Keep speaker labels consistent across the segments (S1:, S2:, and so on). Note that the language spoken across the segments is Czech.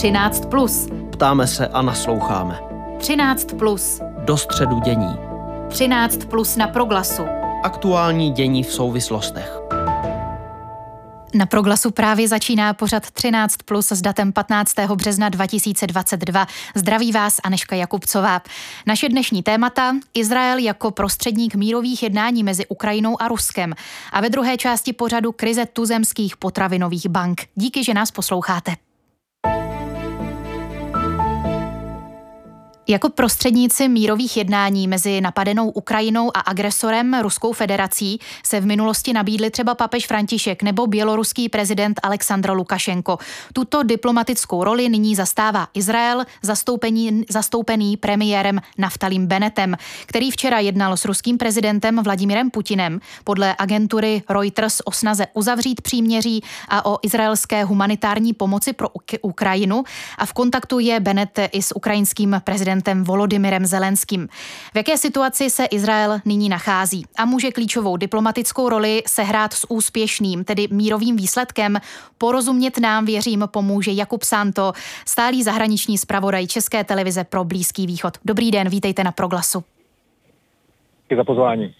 S1: 13. Plus.
S2: Ptáme se a nasloucháme.
S1: 13. Plus.
S2: Do středu dění.
S1: 13. Plus na proglasu.
S2: Aktuální dění v souvislostech.
S1: Na proglasu právě začíná pořad 13 plus s datem 15. března 2022. Zdraví vás Aneška Jakubcová. Naše dnešní témata Izrael jako prostředník mírových jednání mezi Ukrajinou a Ruskem a ve druhé části pořadu krize tuzemských potravinových bank. Díky, že nás posloucháte. Jako prostředníci mírových jednání mezi napadenou Ukrajinou a agresorem Ruskou federací se v minulosti nabídli třeba papež František nebo běloruský prezident Aleksandr Lukašenko. Tuto diplomatickou roli nyní zastává Izrael, zastoupení, zastoupený premiérem Naftalím Benetem, který včera jednal s ruským prezidentem Vladimírem Putinem podle agentury Reuters o snaze uzavřít příměří a o izraelské humanitární pomoci pro Ukrajinu a v kontaktu je Benet i s ukrajinským prezidentem prezidentem Volodymyrem Zelenským. V jaké situaci se Izrael nyní nachází a může klíčovou diplomatickou roli sehrát s úspěšným, tedy mírovým výsledkem? Porozumět nám, věřím, pomůže Jakub Santo, stálý zahraniční zpravodaj České televize pro Blízký východ. Dobrý den, vítejte na Proglasu.
S3: Děkuji za pozvání.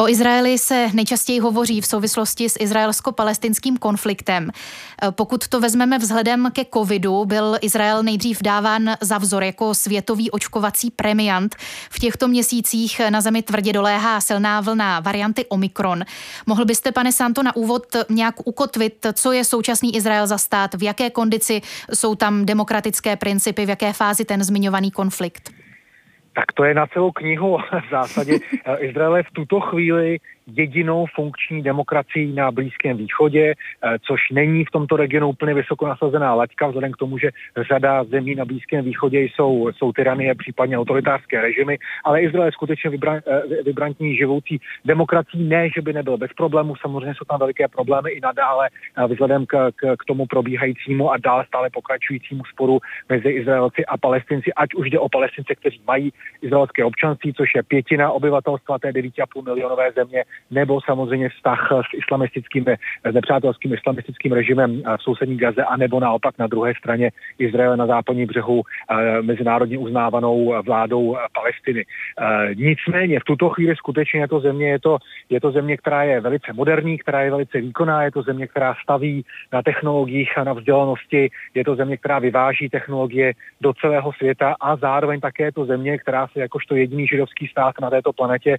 S1: O Izraeli se nejčastěji hovoří v souvislosti s izraelsko-palestinským konfliktem. E, pokud to vezmeme vzhledem ke covidu, byl Izrael nejdřív dáván za vzor jako světový očkovací premiant. V těchto měsících na zemi tvrdě doléhá silná vlna varianty Omikron. Mohl byste, pane Santo, na úvod nějak ukotvit, co je současný Izrael za stát, v jaké kondici jsou tam demokratické principy, v jaké fázi ten zmiňovaný konflikt?
S3: Tak to je na celou knihu v zásadě. Izrael je v tuto chvíli jedinou funkční demokracií na Blízkém východě, eh, což není v tomto regionu úplně vysoko nasazená laťka, vzhledem k tomu, že řada zemí na Blízkém východě jsou, jsou tyranie, případně autoritářské režimy, ale Izrael je skutečně vybran, eh, vybrantní živoucí demokracií. Ne, že by nebyl bez problémů, samozřejmě jsou tam veliké problémy i nadále eh, vzhledem k, k, k tomu probíhajícímu a dále stále pokračujícímu sporu mezi Izraelci a Palestinci, ať už jde o Palestince, kteří mají izraelské občanství, což je pětina obyvatelstva té 9,5 milionové země, nebo samozřejmě vztah s islamistickým, s nepřátelským islamistickým režimem v sousední Gaze, anebo naopak na druhé straně Izraele na západním břehu mezinárodně uznávanou vládou Palestiny. Nicméně v tuto chvíli skutečně je to země, je to, je to země, která je velice moderní, která je velice výkonná, je to země, která staví na technologiích a na vzdělanosti, je to země, která vyváží technologie do celého světa a zároveň také je to země, která se jakožto jediný židovský stát na této planetě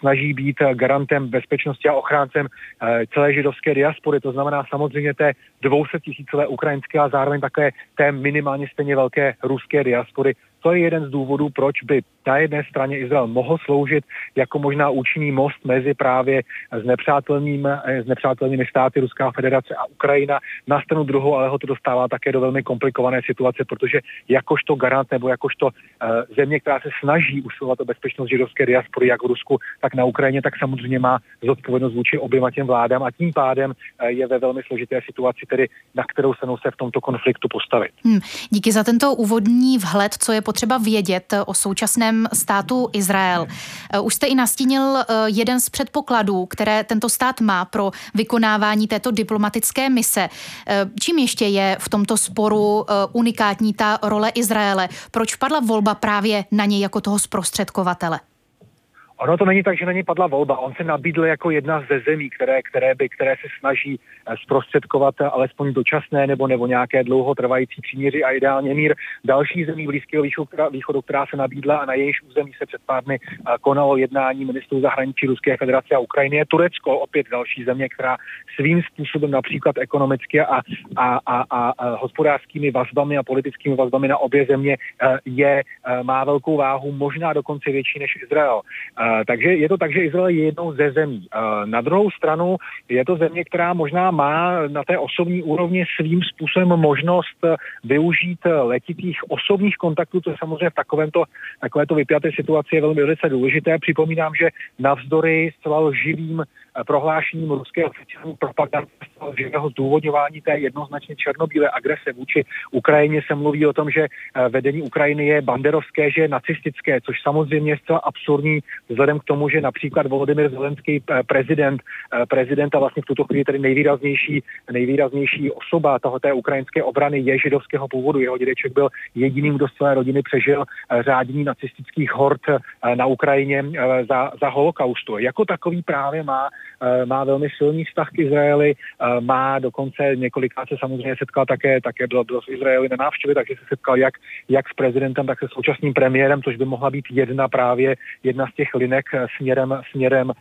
S3: snaží být garantem bezpečnosti a ochráncem eh, celé židovské diaspory, to znamená samozřejmě té 200 tisícové ukrajinské a zároveň také té minimálně stejně velké ruské diaspory, to je jeden z důvodů, proč by na jedné straně Izrael mohl sloužit jako možná účinný most mezi právě s, nepřátelným, s nepřátelnými státy Ruská federace a Ukrajina. Na stranu druhou ale ho to dostává také do velmi komplikované situace, protože jakožto garant nebo jakožto uh, země, která se snaží usilovat o bezpečnost židovské diaspory jak v Rusku, tak na Ukrajině, tak samozřejmě má zodpovědnost vůči oběma těm vládám a tím pádem uh, je ve velmi složité situaci, tedy na kterou se se v tomto konfliktu postavit.
S1: Hmm. Díky za tento úvodní vhled, co je potřeba vědět o současném státu Izrael. Eh, už jste i nastínil eh, jeden z předpokladů, které tento stát má pro vykonávání této diplomatické mise. Eh, čím ještě je v tomto sporu unikátní ta role Izraele? Proč padla volba právě na něj jako toho zprostředkovatele?
S3: Ono to není tak, že na něj padla volba. On se nabídl jako jedna ze zemí, které, které, by, které se snaží eh, zprostředkovat alespoň dočasné nebo, nebo nějaké dlouhotrvající příměři a ideálně mír. Další zemí Blízkého východu, která se nabídla a na jejíž území se před pár dny eh, konalo jednání ministrů zahraničí Ruské federace a Ukrajiny, je Turecko, opět další země, která svým způsobem například ekonomicky a, a, a, a, a hospodářskými vazbami a politickými vazbami na obě země eh, je, má velkou váhu, možná dokonce větší než Izrael. Takže je to tak, že Izrael je jednou ze zemí. Na druhou stranu je to země, která možná má na té osobní úrovni svým způsobem možnost eh, využít eh, letitých osobních kontaktů, to je samozřejmě v takovémto, takovéto vypjaté situaci je velmi velice důležité. Připomínám, že navzdory zcela lživým eh, prohlášením ruské oficiální propagandy živého zdůvodňování té jednoznačně černobílé agrese vůči Ukrajině se mluví o tom, že eh, vedení Ukrajiny je banderovské, že je nacistické, což samozřejmě je zcela absurdní vzhledem k tomu, že například Volodymyr Zelenský, eh, prezident, prezident a vlastně v tuto chvíli tedy nejvýraznější, nejvýraznější osoba toho té ukrajinské obrany je židovského původu. Jeho dědeček byl jediným, kdo z celé rodiny přežil řádění nacistických hord na Ukrajině za, za holokaustu. Jako takový právě má, má velmi silný vztah k Izraeli, má dokonce několikrát se samozřejmě setkal také, také byl, byl v Izraeli na návštěvě, takže se setkal jak, jak s prezidentem, tak se současným premiérem, což by mohla být jedna právě jedna z těch linek směrem, směrem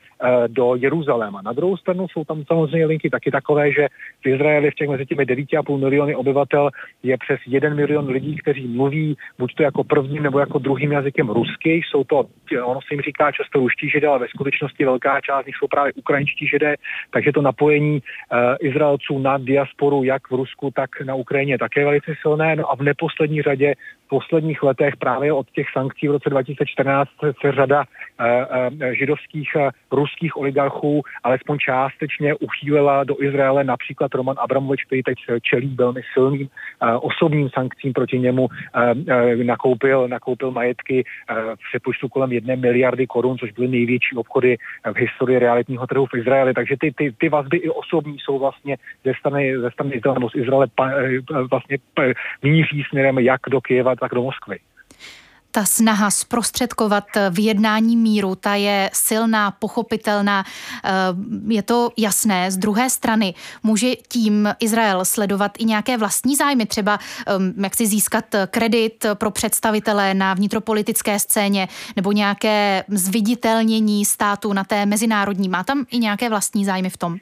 S3: do Jeruzaléma. Na druhou stranu jsou tam samozřejmě linky taky takové, že v Izraeli v těch mezi těmi 9,5 miliony obyvatel je přes 1 milion lidí, kteří mluví buď to jako prvním nebo jako druhým jazykem rusky. Jsou to, ono se jim říká často ruští židé, ale ve skutečnosti velká část z nich jsou právě ukrajinští židé, takže to napojení uh, Izraelců na diasporu jak v Rusku, tak na Ukrajině také velice silné. No a v neposlední řadě posledních letech právě od těch sankcí v roce 2014 se řada uh, uh, židovských uh, ruských oligarchů alespoň částečně uchýlila do Izraele například Roman Abramovič, který teď čelí velmi silným osobním sankcím proti němu, nakoupil, nakoupil majetky v přepočtu kolem jedné miliardy korun, což byly největší obchody v historii realitního trhu v Izraeli. Takže ty, ty, ty vazby i osobní jsou vlastně ze strany, ze strany Izraele, z Izraele vlastně míří směrem jak do Kyjeva, tak do Moskvy
S1: ta snaha zprostředkovat vyjednání míru, ta je silná, pochopitelná, eh, je to jasné. Z druhé strany může tím Izrael sledovat i nějaké vlastní zájmy, třeba eh, jak si získat kredit pro představitele na vnitropolitické scéně nebo nějaké zviditelnění státu na té mezinárodní. Má tam i nějaké vlastní zájmy v tom?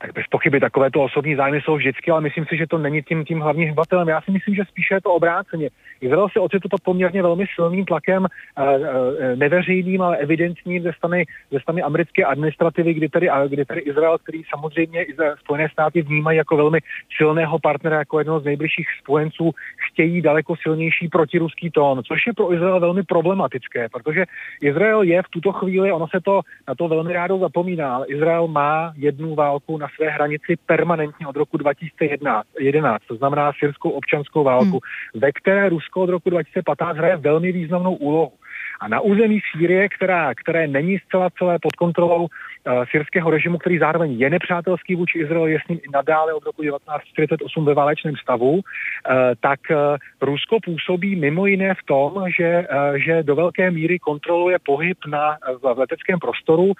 S3: Tak bez pochyby takovéto osobní zájmy jsou vždycky, ale myslím si, že to není tím, tím hlavním hbatelem. Já si myslím, že spíše je to obráceně. Izrael se ocitl to poměrně velmi silným tlakem, eh, eh, neveřejným, ale evidentním ze strany, ze strany americké administrativy, kdy tady, kdy tady Izrael, který samozřejmě i Spojené státy vnímají jako velmi silného partnera, jako jednoho z nejbližších spojenců, chtějí daleko silnější protiruský tón, což je pro Izrael velmi problematické, protože Izrael je v tuto chvíli, ono se to na to velmi rádo zapomíná, ale Izrael má jednu válku na své hranici permanentně od roku 2011, to znamená syrskou občanskou válku, hmm. ve které Rusko od roku 2015 hraje velmi významnou úlohu. A na území Sýrie, která, které není zcela celé pod kontrolou uh, syrského režimu, který zároveň je nepřátelský vůči Izraeli, je s ním i nadále od roku 1948 ve válečném stavu, uh, tak uh, Rusko působí mimo jiné v tom, že, že do velké míry kontroluje pohyb na, v leteckém prostoru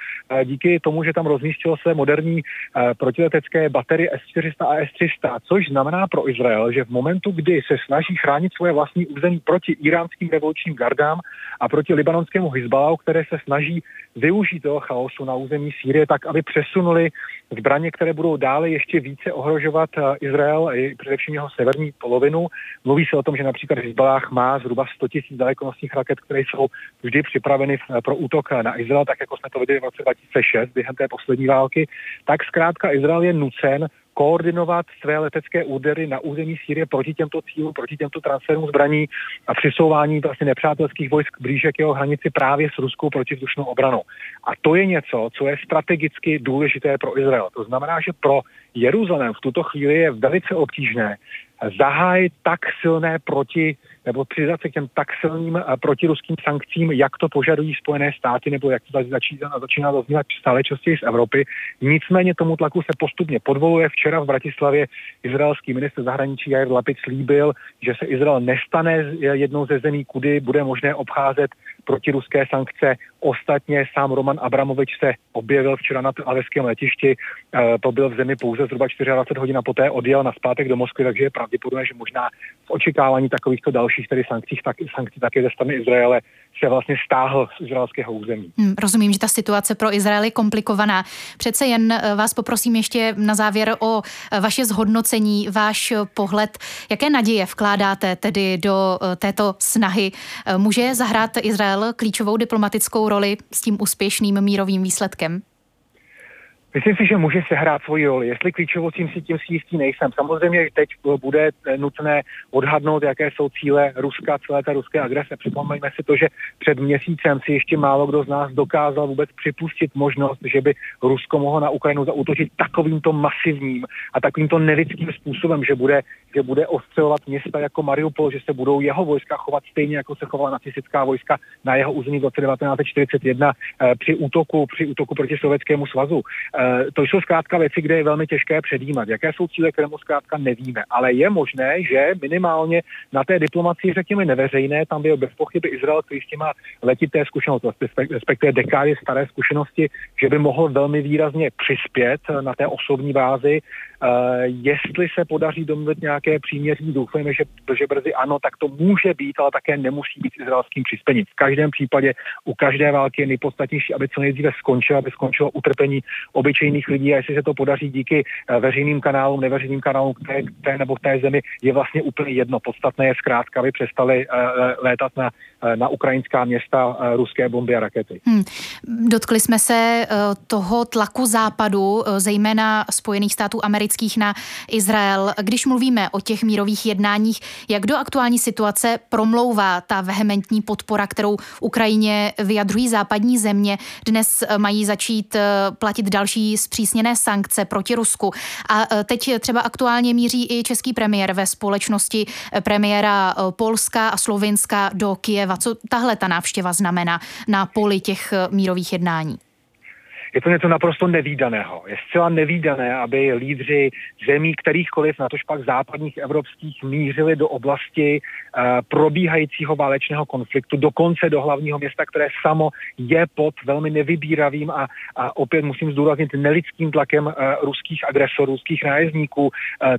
S3: díky tomu, že tam rozmístilo své moderní uh, protiletecké baterie S-400 a S-300, což znamená pro Izrael, že v momentu, kdy se snaží chránit svoje vlastní území proti iránským revolučním gardám a proti libanonskému Hezbalahu, které se snaží využít toho chaosu na území Sýrie tak, aby přesunuli zbraně, které budou dále ještě více ohrožovat eh, Izrael a především jeho severní polovinu. Mluví se o tom, že například Hezbalah má zhruba 100 tisíc dalekonosných raket, které jsou vždy připraveny eh, pro útok na Izrael, tak jako jsme to viděli v roce 2006 během té poslední války. Tak zkrátka Izrael je nucen koordinovat své letecké údery na území Sýrie proti těmto cílům, proti těmto transferům zbraní a přisouvání vlastně nepřátelských vojsk blíže k jeho hranici právě s ruskou protivzdušnou obranou. A to je něco, co je strategicky důležité pro Izrael. To znamená, že pro Jeruzalém v tuto chvíli je velice obtížné zahájit tak silné proti nebo přidat se k těm tak silným eh, protiruským sankcím, jak to požadují Spojené státy, nebo jak to začíná, začíná zaznívat stále častěji z Evropy. Nicméně tomu tlaku se postupně podvoluje. Včera v Bratislavě izraelský minister zahraničí Jair Lapid slíbil, že se Izrael nestane jednou ze zemí, kudy bude možné obcházet protiruské sankce. Ostatně sám Roman Abramovič se objevil včera na aleském letišti, eh, to byl v zemi pouze zhruba 24 hodin a poté odjel na zpátek do Moskvy, takže je pravděpodobné, že možná v očekávání takovýchto dalších tedy sankcí, tak, sankcí také ze strany Izraele se vlastně stáhl z izraelského území.
S1: Hmm, rozumím, že ta situace pro Izrael je komplikovaná. Přece jen eh, vás poprosím ještě na závěr o eh, vaše zhodnocení, váš pohled. Jaké naděje vkládáte tedy do této snahy? Může zahrát Izrael klíčovou diplomatickou roli s tím úspěšným mírovým výsledkem?
S3: Myslím si, že může sehrát svoji roli. Jestli klíčovou tím si tím si jistý nejsem. Samozřejmě teď bude nutné odhadnout, jaké jsou cíle Ruska, celé té ruské agrese. Připomeňme si to, že před měsícem si ještě málo kdo z nás dokázal vůbec připustit možnost, že by Rusko mohlo na Ukrajinu zautočit takovýmto masivním a takovýmto nelidským způsobem, že bude, že bude ostřelovat města jako Mariupol, že se budou jeho vojska chovat stejně, jako se chovala nacistická vojska na jeho území v roce 1941 eh, při útoku, při útoku proti Sovětskému svazu. Eh, to jsou zkrátka věci, kde je velmi těžké předjímat. Jaké jsou cíle Kremlu, zkrátka nevíme. Ale je možné, že minimálně na té diplomaci, řekněme, neveřejné, tam byl bez pochyby Izrael, který s těma letité zkušenosti, respektive dekády staré zkušenosti, že by mohl velmi výrazně přispět na té osobní bázi. Uh, jestli se podaří domluvit nějaké příměří, doufejme, že, že brzy ano, tak to může být, ale také nemusí být izraelským přispěním. V každém případě u každé války je nejpodstatnější, aby co nejdříve skončilo, aby skončilo utrpení obyčejných lidí a jestli se to podaří díky eh, veřejným kanálům, neveřejným kanálům té, té nebo té zemi, je vlastně úplně jedno. Podstatné je zkrátka, aby přestali uh, létat na, na ukrajinská města ruské bomby a rakety. Hmm.
S1: Dotkli jsme se toho tlaku západu, zejména Spojených států amerických na Izrael. Když mluvíme o těch mírových jednáních, jak do aktuální situace promlouvá ta vehementní podpora, kterou Ukrajině vyjadřují západní země. Dnes mají začít platit další zpřísněné sankce proti Rusku. A e, teď třeba aktuálně míří i český premiér ve společnosti e, premiéra e, Polska a Slovinska do Kijeva. Co tahle ta návštěva znamená na poli těch mírových jednání?
S3: Je to něco naprosto nevýdaného. Je zcela nevýdané, aby lídři zemí kterýchkoliv, na tož pak západních evropských, mířili do oblasti uh, probíhajícího válečného konfliktu, dokonce do hlavního města, které samo je pod velmi nevybíravým a, a opět musím zdůraznit nelidským tlakem uh, ruských agresorů, ruských nájezdníků. Uh,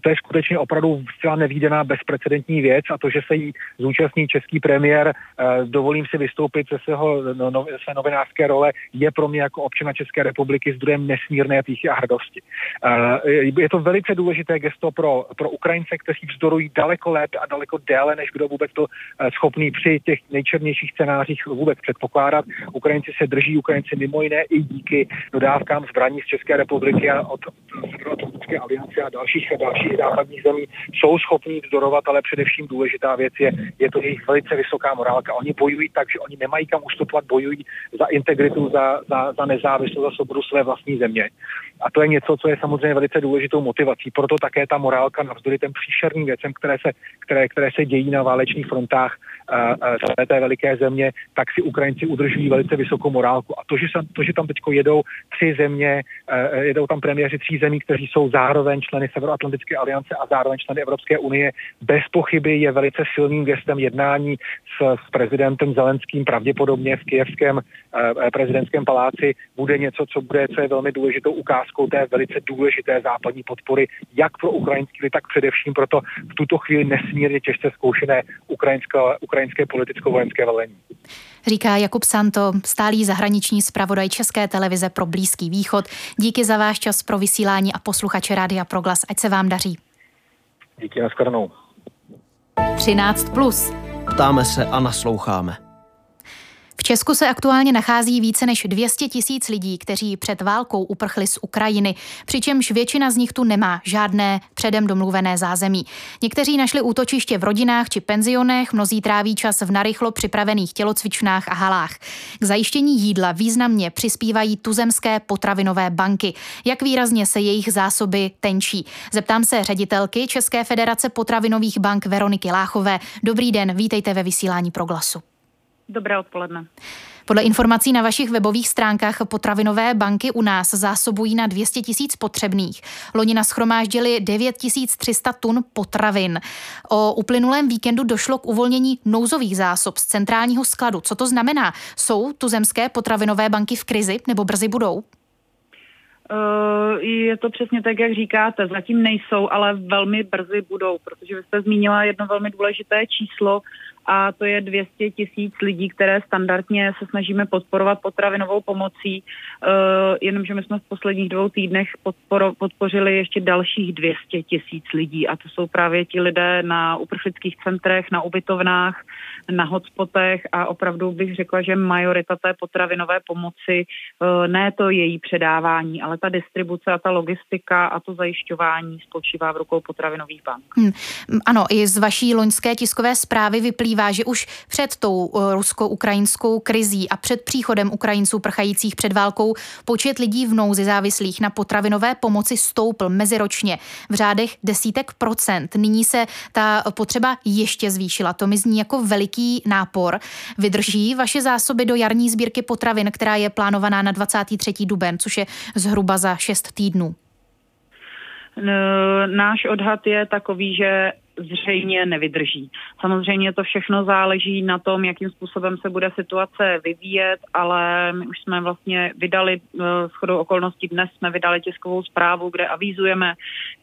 S3: to je skutečně opravdu zcela nevýdaná bezprecedentní věc a to, že se jí zúčastní český premiér, dovolím si vystoupit ze svého no, no, své novinářské role, je pro mě jako občana České České republiky zdrojem nesmírné píchy a hrdosti. Eh, je to velice důležité gesto pro, pro Ukrajince, kteří vzdorují daleko lépe a daleko déle, než kdo vůbec to eh, schopný při těch nejčernějších scénářích vůbec předpokládat. Ukrajinci se drží, Ukrajinci mimo jiné i díky dodávkám zbraní z České republiky a od Severoatlantické aliance a dalších a dalších západních zemí jsou schopní vzdorovat, ale především důležitá věc je, je to jejich velice vysoká morálka. Oni bojují tak, že oni nemají kam ustupovat, bojují za integritu, za, za, za nezávislost, svobodu své vlastní země. A to je něco, co je samozřejmě velice důležitou motivací. Proto také ta morálka navzdory těm příšerným věcem, které se, které, které se dějí na válečných frontách celé té veliké země, tak si Ukrajinci udržují velice vysokou morálku. A to, že, se, to, že tam teď jedou tři země, jedou tam premiéři tří zemí, kteří jsou zároveň členy Severoatlantické aliance a zároveň členy Evropské unie, bez pochyby je velice silným gestem jednání s, s prezidentem Zelenským pravděpodobně v kijevském prezidentském paláci bude něco, co bude, co je velmi důležitou ukázkou té velice důležité západní podpory, jak pro ukrajinský tak především pro to v tuto chvíli nesmírně těžce zkoušené ukrajinské politicko-vojenské velení.
S1: Říká Jakub Santo, stálý zahraniční zpravodaj České televize pro Blízký východ. Díky za váš čas pro vysílání a posluchače Rádia Proglas. Ať se vám daří.
S3: Díky, nashledanou.
S1: 13. Plus.
S2: Ptáme se a nasloucháme.
S1: V Česku se aktuálně nachází více než 200 tisíc lidí, kteří před válkou uprchli z Ukrajiny, přičemž většina z nich tu nemá žádné předem domluvené zázemí. Někteří našli útočiště v rodinách či penzionech, mnozí tráví čas v narychlo připravených tělocvičnách a halách. K zajištění jídla významně přispívají tuzemské potravinové banky. Jak výrazně se jejich zásoby tenčí? Zeptám se ředitelky České federace potravinových bank Veroniky Láchové. Dobrý den, vítejte ve vysílání Proglasu.
S4: Dobré odpoledne.
S1: Podle informací na vašich webových stránkách potravinové banky u nás zásobují na 200 tisíc potřebných. Loni naschromáždili 9300 tun potravin. O uplynulém víkendu došlo k uvolnění nouzových zásob z centrálního skladu. Co to znamená? Jsou tuzemské potravinové banky v krizi nebo brzy budou?
S4: Eh, je to přesně tak, jak říkáte. Zatím nejsou, ale velmi brzy budou, protože vy jste zmínila jedno velmi důležité číslo a to je 200 tisíc lidí, které standardně se snažíme podporovat potravinovou pomocí, uh, jenomže my jsme v posledních dvou týdnech podporo, podpořili ještě dalších 200 tisíc lidí. A to jsou právě ti lidé na uprchlických centrech, na ubytovnách, na hotspotech a opravdu bych řekla, že majorita té potravinové pomoci, uh, ne to její předávání, ale ta distribuce a ta logistika a to zajišťování spočívá v rukou potravinových bank. Hmm.
S1: Ano, i z vaší loňské tiskové zprávy vyplývá, že už před tou eh, rusko-ukrajinskou krizí a před příchodem Ukrajinců prchajících před válkou počet lidí v nouzi závislých na potravinové pomoci stoupl meziročně v řádech desítek procent. Nyní se ta potřeba ještě zvýšila. To mi zní jako veliký nápor. Vydrží vaše zásoby do jarní sbírky potravin, která je plánovaná na 23. duben, což je zhruba za 6 týdnů?
S4: Náš odhad je takový, že zřejmě nevydrží. Samozřejmě to všechno záleží na tom, jakým způsobem se bude situace vyvíjet, ale my už jsme vlastně vydali, eh, shodou okolností dnes jsme vydali tiskovou zprávu, kde avízujeme,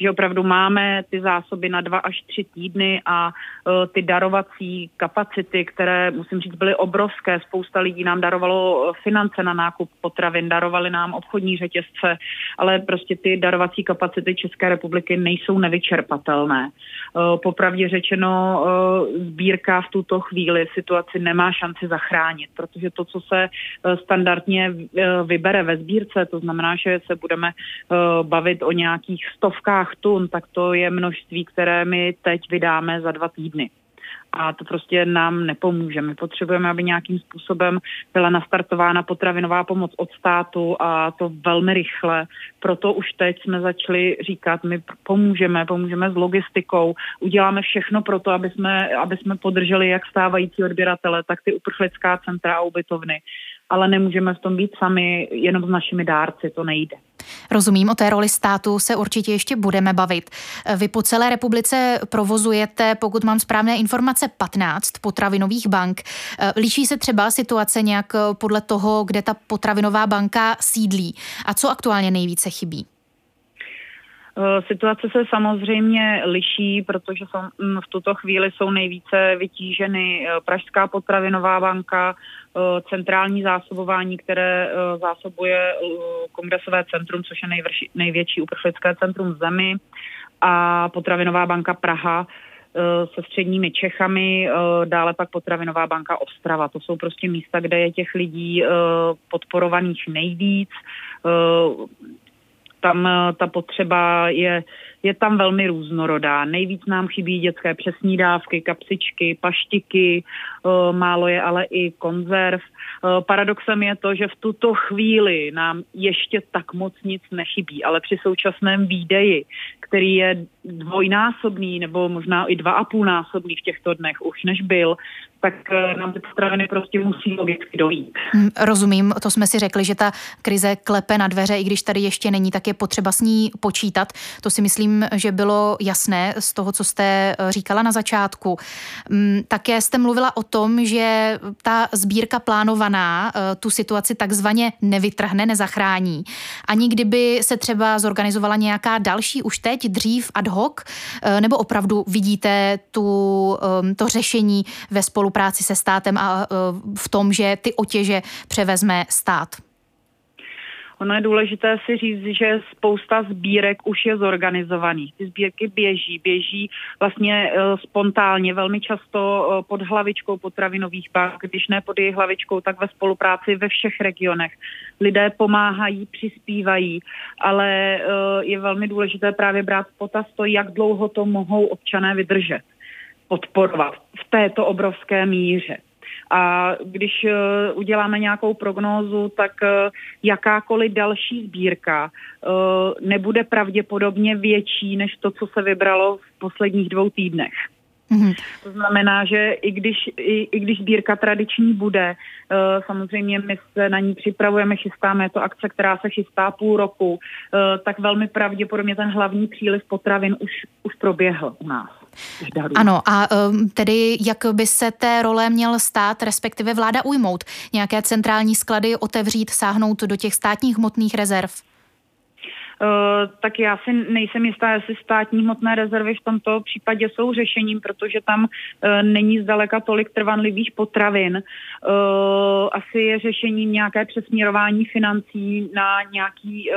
S4: že opravdu máme ty zásoby na dva až tři týdny a eh, ty darovací kapacity, které musím říct byly obrovské. Spousta lidí nám darovalo finance na nákup potravin, darovali nám obchodní řetězce, ale prostě ty darovací kapacity České republiky nejsou nevyčerpatelné eh, popravdě řečeno eh, sbírka v tuto chvíli situaci nemá šanci zachránit, protože to, co se eh, standardně eh, vybere ve sbírce, to znamená, že se budeme bavit o nějakých stovkách tun, tak to je množství, které my teď vydáme za dva týdny a to prostě nám nepomůže. My potřebujeme, aby nějakým způsobem byla nastartována potravinová pomoc od státu a to velmi rychle. Proto už teď jsme začali říkat, my pomůžeme, pomůžeme s logistikou, uděláme všechno pro to, aby jsme, aby jsme podrželi jak stávající odběratele, tak ty uprchlická centra a ubytovny. Ale nemůžeme v tom být sami jenom s našimi dárci, to nejde.
S1: Rozumím, o té roli státu se určitě ještě budeme bavit. Vy po celé republice provozujete, pokud mám správné informace, 15 potravinových bank. Liší se třeba situace nějak podle toho, kde ta potravinová banka sídlí? A co aktuálně nejvíce chybí?
S4: Eh, situace se samozřejmě liší, protože jsou, mm, v tuto chvíli jsou nejvíce vytíženy eh, Pražská potravinová banka, eh, centrální zásobování, které zásobuje kongresové centrum, což je nejvrši, největší uprchlické centrum v zemi, a potravinová banka Praha, se středními Čechami, dále pak potravinová banka Ostrava. To jsou prostě místa, kde je těch lidí podporovaných nejvíc tam eh, ta potřeba je, je tam velmi různorodá. Nejvíc nám chybí dětské přesní dávky, kapsičky, paštiky, eh, málo je ale i konzerv. Eh, paradoxem je to, že v tuto chvíli nám ještě tak moc nic nechybí, ale při současném výdeji, který je dvojnásobný nebo možná i dva a půl násobný v těchto dnech už než byl, tak eh, nám ty potraviny prostě musí logicky dojít.
S1: Hm, rozumím, to jsme si řekli, že ta krize klepe na dveře, i když tady ještě není, tak je potřeba s ní počítat. To si myslím, že bylo jasné z toho, co jste eh, říkala na začátku. Hm, také jste mluvila o tom, že ta sbírka plánovaná eh, tu situaci takzvaně nevytrhne, nezachrání. Ani kdyby se třeba zorganizovala nějaká další už teď, dřív ad hoc, nebo opravdu vidíte tu, to řešení ve spolu spolupráci se státem a e, v tom, že ty otěže převezme stát?
S4: Ono je důležité si říct, že spousta sbírek už je zorganizovaných. Ty sbírky běží, běží vlastně uh, spontánně, velmi často uh, pod hlavičkou potravinových bank, když ne pod jejich hlavičkou, tak ve spolupráci ve všech regionech. Lidé pomáhají, přispívají, ale je velmi důležité právě brát potaz to, jak dlouho to mohou občané vydržet podporovat v této obrovské míře. A když uh, uděláme nějakou prognózu, tak uh, jakákoliv další sbírka uh, nebude pravděpodobně větší než to, co se vybralo v posledních dvou týdnech. Mm-hmm. To znamená, že i když, i, i když sbírka tradiční bude, uh, samozřejmě my se na ní připravujeme, chystáme, je to akce, která se chystá půl roku, uh, tak velmi pravděpodobně ten hlavní příliv potravin už, už proběhl u nás.
S1: Ano, a um, tedy jak by se té role měl stát, respektive vláda ujmout? Nějaké centrální sklady otevřít, sáhnout do těch státních hmotných rezerv?
S4: Tak já si nejsem jistá, jestli státní hmotné rezervy v tomto případě jsou řešením, protože tam není zdaleka tolik trvanlivých potravin. Asi je řešením nějaké přesměrování financí na nějaký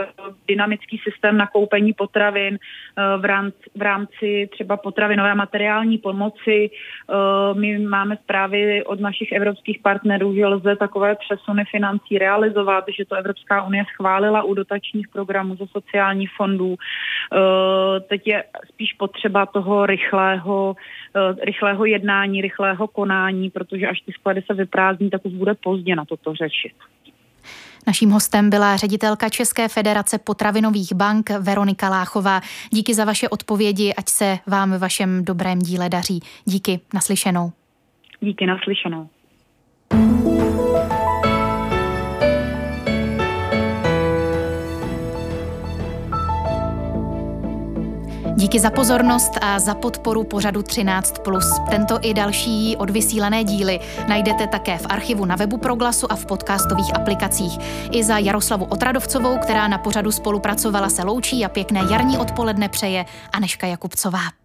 S4: dynamický systém nakoupení potravin v rámci, v rámci třeba potravinové materiální pomoci. My máme zprávy od našich evropských partnerů, že lze takové přesuny financí realizovat, že to Evropská unie schválila u dotačních programů ze sociálních fondů. Eh, teď je spíš potřeba toho rychlého, eh, rychlého jednání, rychlého konání, protože až ty sklady se vyprázdní, tak už bude pozdě na toto řešit.
S1: Naším hostem byla ředitelka České federace potravinových bank Veronika Láchová. Díky za vaše odpovědi, ať se vám ve vašem dobrém díle daří. Díky, naslyšenou.
S4: Díky, naslyšenou.
S1: Díky za pozornost a za podporu pořadu 13+. Tento i další odvysílané díly najdete také v archivu na webu Proglasu a v podcastových aplikacích. I za Jaroslavu Otradovcovou, která na pořadu spolupracovala, se loučí a pěkné jarní odpoledne přeje Aneška Jakubcová.